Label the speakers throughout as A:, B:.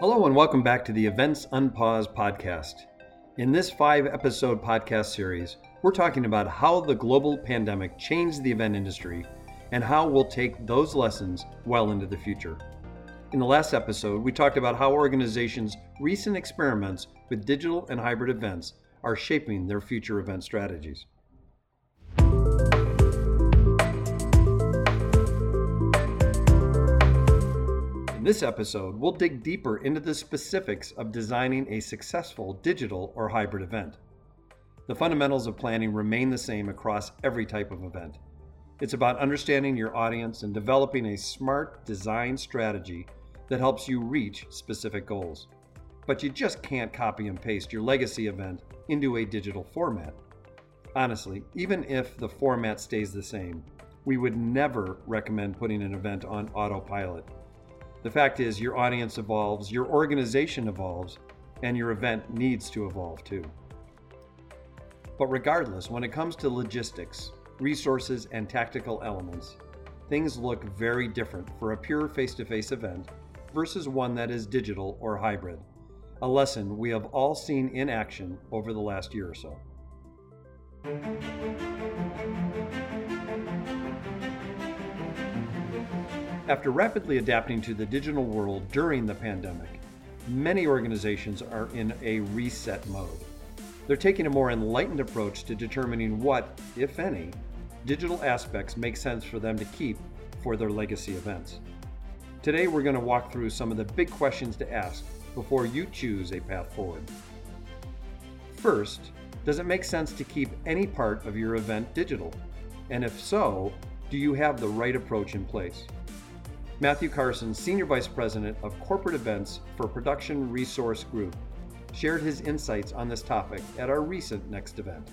A: Hello, and welcome back to the Events Unpause podcast. In this five episode podcast series, we're talking about how the global pandemic changed the event industry and how we'll take those lessons well into the future. In the last episode, we talked about how organizations' recent experiments with digital and hybrid events are shaping their future event strategies. This episode, we'll dig deeper into the specifics of designing a successful digital or hybrid event. The fundamentals of planning remain the same across every type of event. It's about understanding your audience and developing a smart design strategy that helps you reach specific goals. But you just can't copy and paste your legacy event into a digital format. Honestly, even if the format stays the same, we would never recommend putting an event on autopilot. The fact is, your audience evolves, your organization evolves, and your event needs to evolve too. But regardless, when it comes to logistics, resources, and tactical elements, things look very different for a pure face to face event versus one that is digital or hybrid, a lesson we have all seen in action over the last year or so. After rapidly adapting to the digital world during the pandemic, many organizations are in a reset mode. They're taking a more enlightened approach to determining what, if any, digital aspects make sense for them to keep for their legacy events. Today, we're going to walk through some of the big questions to ask before you choose a path forward. First, does it make sense to keep any part of your event digital? And if so, do you have the right approach in place? Matthew Carson, Senior Vice President of Corporate Events for Production Resource Group, shared his insights on this topic at our recent next event.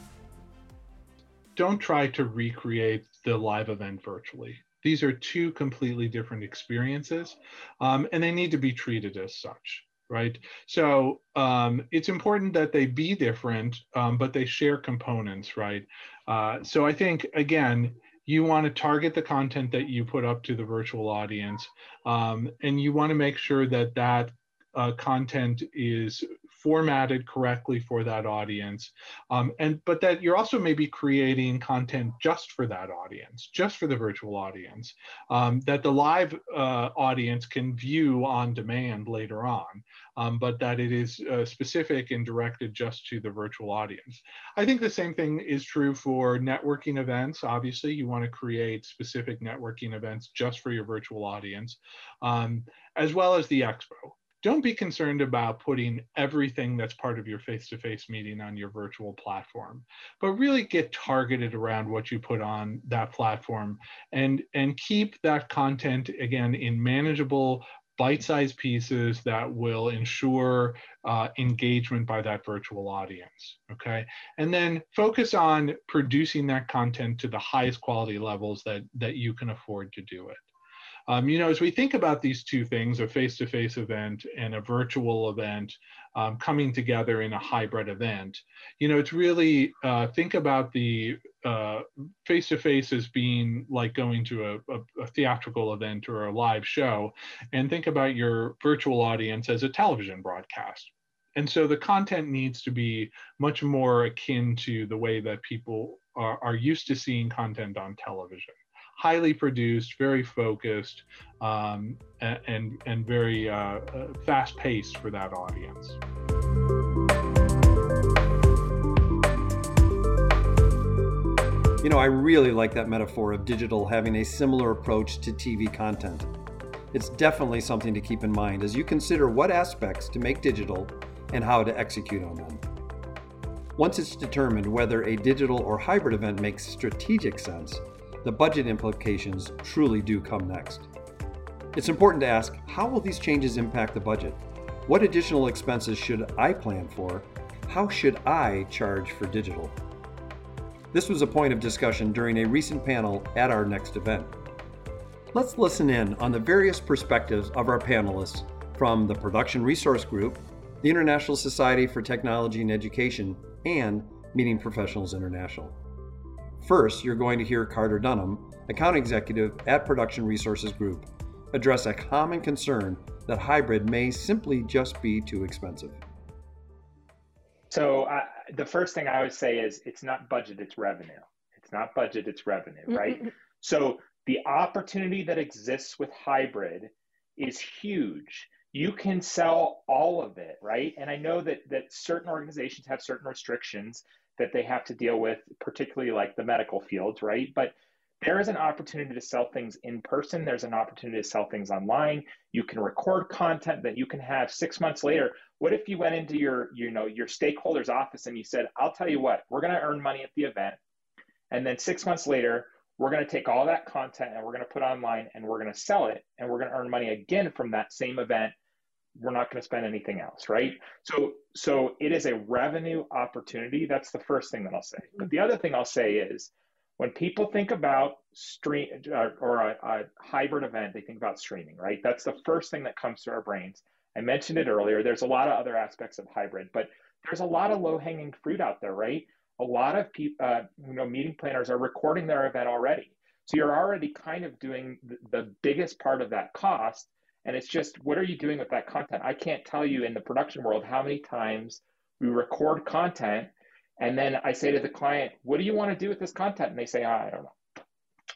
B: Don't try to recreate the live event virtually. These are two completely different experiences, um, and they need to be treated as such, right? So um, it's important that they be different, um, but they share components, right? Uh, so I think, again, you want to target the content that you put up to the virtual audience, um, and you want to make sure that that uh, content is formatted correctly for that audience. Um, and but that you're also maybe creating content just for that audience just for the virtual audience um, that the live uh, audience can view on demand later on um, but that it is uh, specific and directed just to the virtual audience. I think the same thing is true for networking events. Obviously you want to create specific networking events just for your virtual audience um, as well as the expo don't be concerned about putting everything that's part of your face-to-face meeting on your virtual platform but really get targeted around what you put on that platform and and keep that content again in manageable bite-sized pieces that will ensure uh, engagement by that virtual audience okay? And then focus on producing that content to the highest quality levels that that you can afford to do it um, you know, as we think about these two things, a face-to-face event and a virtual event um, coming together in a hybrid event, you know, it's really uh, think about the uh, face-to-face as being like going to a, a, a, theatrical event or a live show, and think about your virtual audience as a television broadcast. And so the content needs to be much more akin to the way that people are, are used to seeing content on television highly produced, very focused, um, and, and very uh, uh, fast paced for that audience.
A: You know, I really like that metaphor of digital having a similar approach to TV content. It's definitely something to keep in mind as you consider what aspects to make digital and how to execute on them. Once it's determined whether a digital or hybrid event makes strategic sense, the budget implications truly do come next. It's important to ask how will these changes impact the budget? What additional expenses should I plan for? How should I charge for digital? This was a point of discussion during a recent panel at our next event. Let's listen in on the various perspectives of our panelists from the Production Resource Group, the International Society for Technology and Education, and Meeting Professionals International. First, you're going to hear Carter Dunham, account executive at Production Resources Group, address a common concern that hybrid may simply just be too expensive?
C: So, uh, the first thing I would say is it's not budget, it's revenue. It's not budget, it's revenue, right? Mm-hmm. So, the opportunity that exists with hybrid is huge. You can sell all of it, right? And I know that that certain organizations have certain restrictions that they have to deal with, particularly like the medical fields, right? But there is an opportunity to sell things in person. There's an opportunity to sell things online. You can record content that you can have six months later. What if you went into your, you know, your stakeholder's office and you said, "I'll tell you what, we're going to earn money at the event, and then six months later, we're going to take all that content and we're going to put online and we're going to sell it, and we're going to earn money again from that same event. We're not going to spend anything else, right? So, so it is a revenue opportunity. That's the first thing that I'll say. But the other thing I'll say is when people think about stream uh, or a, a, hybrid event, they think about streaming, right? That's the first thing that comes to our brains. I mentioned it earlier. There's a lot of other aspects of hybrid, but there's a lot of low hanging fruit out there, right? A lot of people, uh, you know, meeting planners are recording their event already. So you're already kind of doing the, the biggest part of that cost. And it's just, what are you doing with that content? I can't tell you in the production world how many times we record content and then I say to the client, what do you want to do with this content? And they say, oh, I don't know.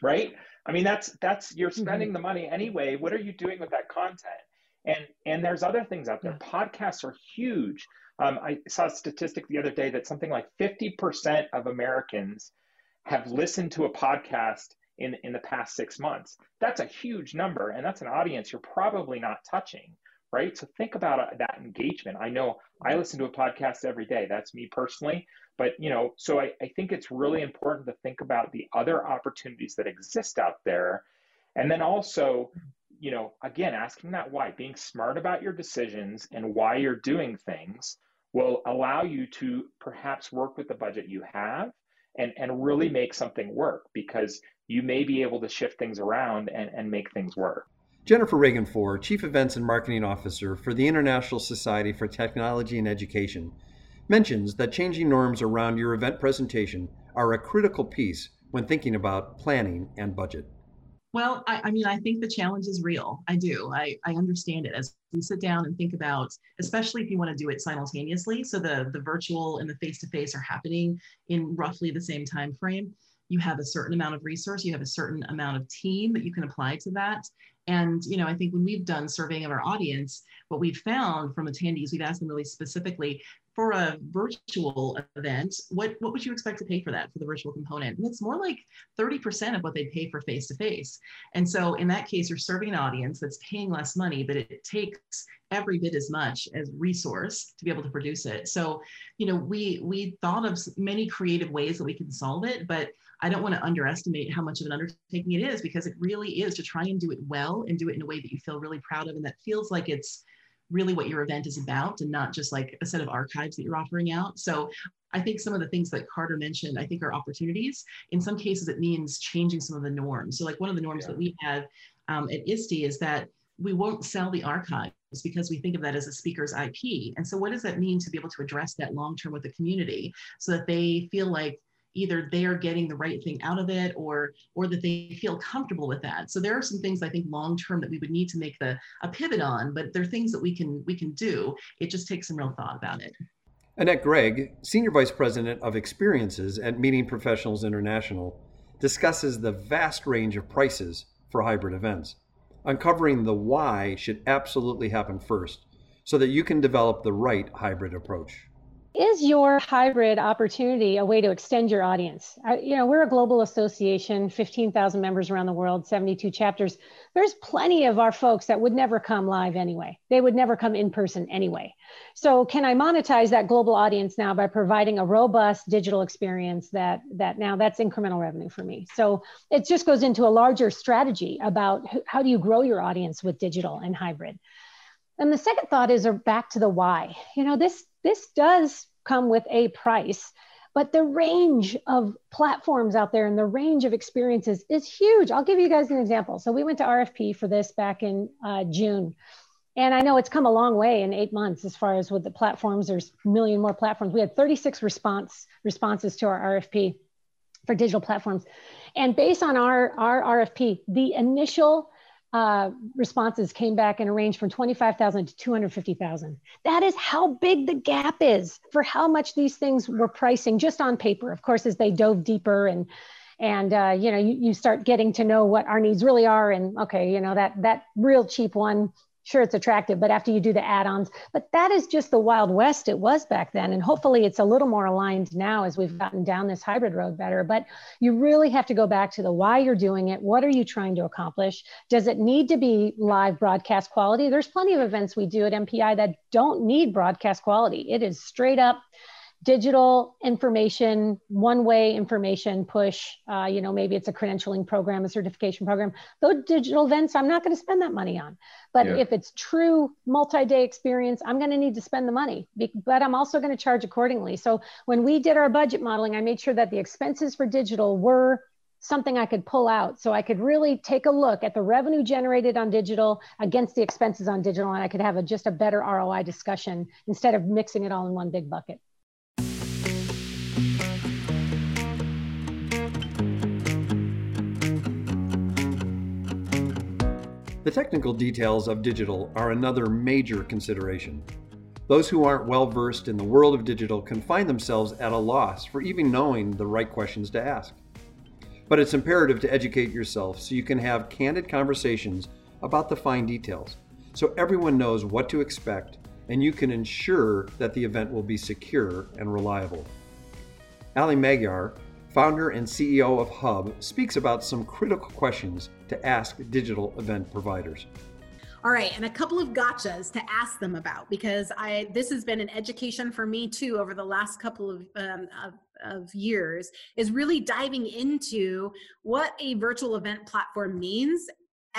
C: Right? I mean, that's that's you're mm-hmm. spending mm-hmm. the money anyway. What are you doing with that content? And and there's other things out there. Yeah. Podcasts are huge. Um, I saw a statistic the other day that something like 50% of Americans have listened to a podcast in, in the past six months. That's a huge number, and that's an audience you're probably not touching right? So think about uh, that engagement. I know I listen to a podcast every day. That's me personally. But, you know, so I, I think it's really important to think about the other opportunities that exist out there. And then also, you know, again, asking that why, being smart about your decisions and why you're doing things will allow you to perhaps work with the budget you have and, and really make something work because you may be able to shift things around and, and make things work.
A: Jennifer Ragan-Fore, Chief Events and Marketing Officer for the International Society for Technology and Education, mentions that changing norms around your event presentation are a critical piece when thinking about planning and budget.
D: Well, I, I, mean, I think the challenge is real. I do. I, I understand it as we sit down and think about, especially if you want to do it simultaneously. So the the virtual and the face to face are happening in roughly the same time frame you have a certain amount of resource, you have a certain amount of team that you can apply to that. And, you know, I think when we've done surveying of our audience, what we've found from attendees, we've asked them really specifically for a virtual event, what, what would you expect to pay for that for the virtual component? And it's more like 30% of what they pay for face to face. And so in that case, you're serving an audience that's paying less money, but it takes every bit as much as resource to be able to produce it. So, you know, we we thought of many creative ways that we can solve it, but I don't want to underestimate how much of an undertaking it is because it really is to try and do it well and do it in a way that you feel really proud of and that feels like it's really what your event is about and not just like a set of archives that you're offering out. So I think some of the things that Carter mentioned, I think are opportunities. In some cases, it means changing some of the norms. So like one of the norms yeah. that we have um, at ISTE is that we won't sell the archives because we think of that as a speaker's IP. And so what does that mean to be able to address that long term with the community so that they feel like either they are getting the right thing out of it or or that they feel comfortable with that. So there are some things i think long term that we would need to make the a pivot on but there are things that we can we can do. It just takes some real thought about it.
A: Annette gregg senior vice president of experiences at meeting professionals international discusses the vast range of prices for hybrid events uncovering the why should absolutely happen first so that you can develop the right hybrid approach
E: is your hybrid opportunity a way to extend your audience? you know, we're a global association, 15,000 members around the world, 72 chapters. There's plenty of our folks that would never come live anyway. They would never come in person anyway. So, can I monetize that global audience now by providing a robust digital experience that that now that's incremental revenue for me? So, it just goes into a larger strategy about how do you grow your audience with digital and hybrid. And the second thought is uh, back to the why. You know, this this does come with a price, but the range of platforms out there and the range of experiences is huge. I'll give you guys an example. So we went to RFP for this back in uh, June. And I know it's come a long way in eight months as far as with the platforms. There's a million more platforms. We had 36 response responses to our RFP for digital platforms. And based on our, our RFP, the initial uh, responses came back in a range from 25,000 to 250,000. That is how big the gap is for how much these things were pricing just on paper. Of course, as they dove deeper and and uh, you know you, you start getting to know what our needs really are and okay you know that that real cheap one sure it's attractive but after you do the add-ons but that is just the wild west it was back then and hopefully it's a little more aligned now as we've gotten down this hybrid road better but you really have to go back to the why you're doing it what are you trying to accomplish does it need to be live broadcast quality? There's plenty of events we do at mpi that don't need broadcast quality. It is straight up digital information, one way information push. Uh, you know, maybe it's a credentialing program, a certification program. Those digital events, I'm not going to spend that money on. But yeah. if it's true multi day experience, I'm going to need to spend the money, but I'm also going to charge accordingly. So when we did our budget modeling, I made sure that the expenses for digital were something I could pull out so I could really take a look at the revenue generated on digital against the expenses on digital and I could have a, just a better ROI discussion instead of mixing it all in one big bucket.
A: The technical details of digital are another major consideration. Those who aren't well versed in the world of digital can find themselves at a loss for even knowing the right questions to ask. But it's imperative to educate yourself so you can have candid conversations about the fine details, so everyone knows what to expect and you can ensure that the event will be secure and reliable. Ali Magyar, founder and CEO of Hubb, speaks about some critical questions to ask digital event providers.
F: All right, and a couple of gotchas to ask them about because I this has been an education for me too over the last couple of, um, of of years is really diving into what a virtual event platform means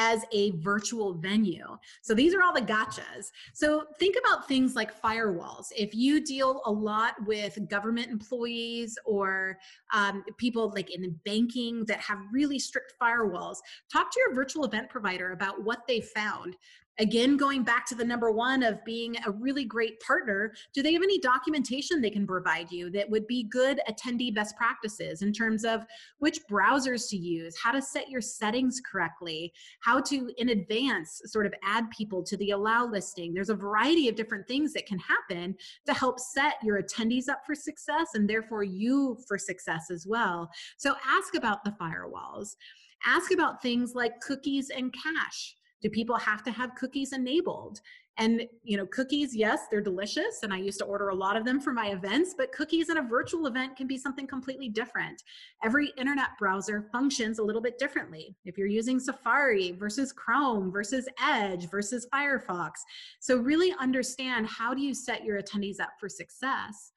F: as a virtual venue. So these are all the gotchas. So think about things like firewalls. If you deal a lot with government employees or um, people like in banking that have really strict firewalls, talk to your virtual event provider about what they found again going back to the number one of being a really great partner do they have any documentation they can provide you that would be good attendee best practices in terms of which browsers to use how to set your settings correctly how to in advance sort of add people to the allow listing? There's a variety of different things that can happen to help set your attendees up for success and therefore you for success as well. So ask about the firewalls. Ask about things like cookies and cache do people have to have cookies enabled? And you know, cookies, yes, they're delicious, and I used to order a lot of them for my events. But cookies in a virtual event can be something completely different. Every internet browser functions a little bit differently. If you're using Safari versus Chrome versus Edge versus Firefox, so really understand how do you set your attendees up for success.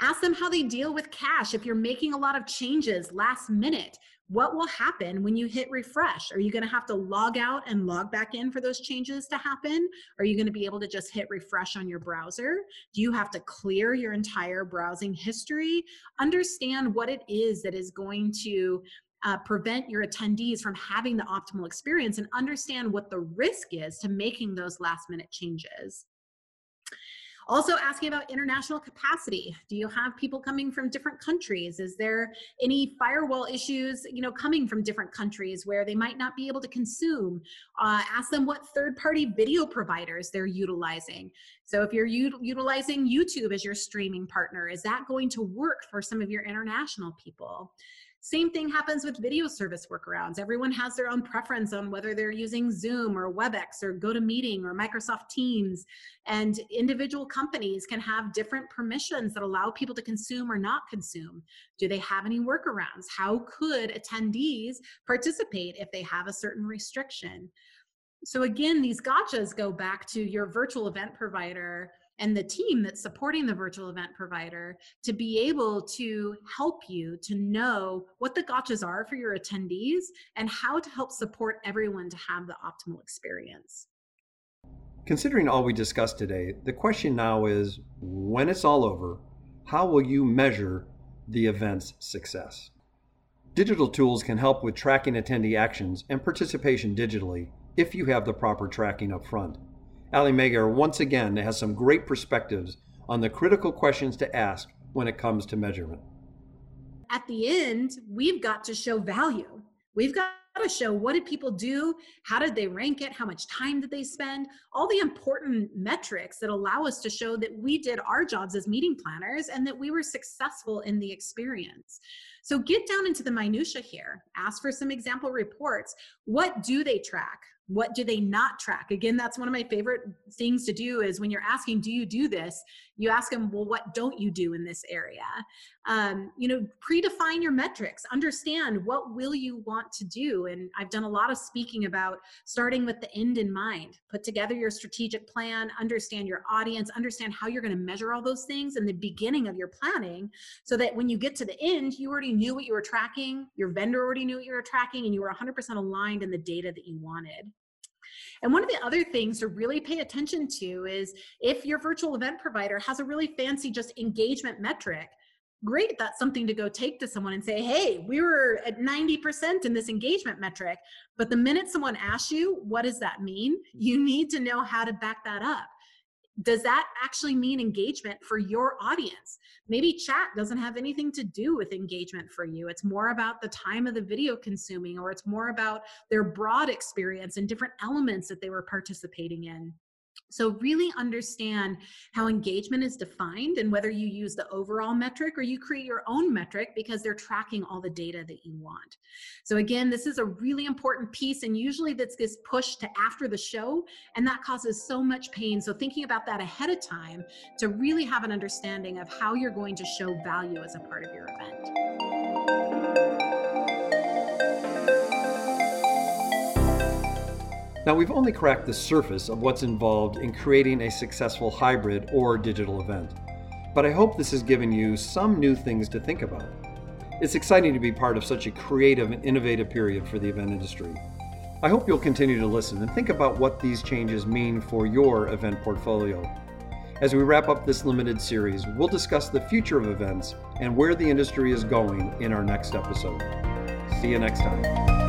F: Ask them how they deal with cache. If you're making a lot of changes last minute, what will happen when you hit refresh? Are you going to have to log out and log back in for those changes to happen? Are you going to be able to just hit refresh on your browser? Do you have to clear your entire browsing history? Understand what it is that is going to uh, prevent your attendees from having the optimal experience and understand what the risk is to making those last minute changes. Also asking about international capacity. Do you have people coming from different countries? Is there any firewall issues, you know, coming from different countries where they might not be able to consume? Uh, ask them what third-party video providers they're utilizing. So if you're utilizing YouTube as your streaming partner, is that going to work for some of your international people? Same thing happens with video service workarounds. Everyone has their own preference on whether they're using Zoom or WebEx or GoToMeeting or Microsoft Teams. And individual companies can have different permissions that allow people to consume or not consume. Do they have any workarounds? How could attendees participate if they have a certain restriction? So again, these gotchas go back to your virtual event provider and the team that's supporting the virtual event provider to be able to help you to know what the gotchas are for your attendees and how to help support everyone to have the optimal experience.
A: Considering all we discussed today, the question now is when it's all over, how will you measure the event's success? Digital tools can help with tracking attendee actions and participation digitally if you have the proper tracking up front. Ali Magyar once again has some great perspectives on the critical questions to ask when it comes to measurement.
F: At the end, we've got to show value. We've got to show what did people do how did they rank it how much time did they spend all the important metrics that allow us to show that we did our jobs as meeting planners and that we were successful in the experience so get down into the minutia here ask for some example reports what do they track what do they not track? Again that's one of my favorite things to do is when you're asking do you do this? You ask them well what don't you do in this area? Um, you know predefine your metrics. Understand what will you want to do. And i've done a lot of speaking about starting with the end in mind. Put together your strategic plan understand your audience understand how you're going to measure all those things in the beginning of your planning so that when you get to the end you already knew what you were tracking your vendor already knew what you were tracking and you were 100% aligned in the data that you wanted and one of the other things to really pay attention to is if your virtual event provider has a really fancy just engagement metric, great that's something to go take to someone and say hey we were at 90% in this engagement metric but the minute someone asks you what does that mean? You need to know how to back that up does that actually mean engagement for your audience? Maybe chat doesn't have anything to do with engagement for you. It's more about the time of the video consuming or it's more about their broad experience and different elements that they were participating in so, really understand how engagement is defined and whether you use the overall metric or you create your own metric because they're tracking all the data that you want. So, again, this is a really important piece, and usually that's this pushed to after the show, and that causes so much pain. So, thinking about that ahead of time to really have an understanding of how you're going to show value as a part of your event.
A: Now, we've only cracked the surface of what's involved in creating a successful hybrid or digital event, but I hope this has given you some new things to think about. It's exciting to be part of such a creative and innovative period for the event industry. I hope you'll continue to listen and think about what these changes mean for your event portfolio. As we wrap up this limited series, we'll discuss the future of events and where the industry is going in our next episode. See you next time.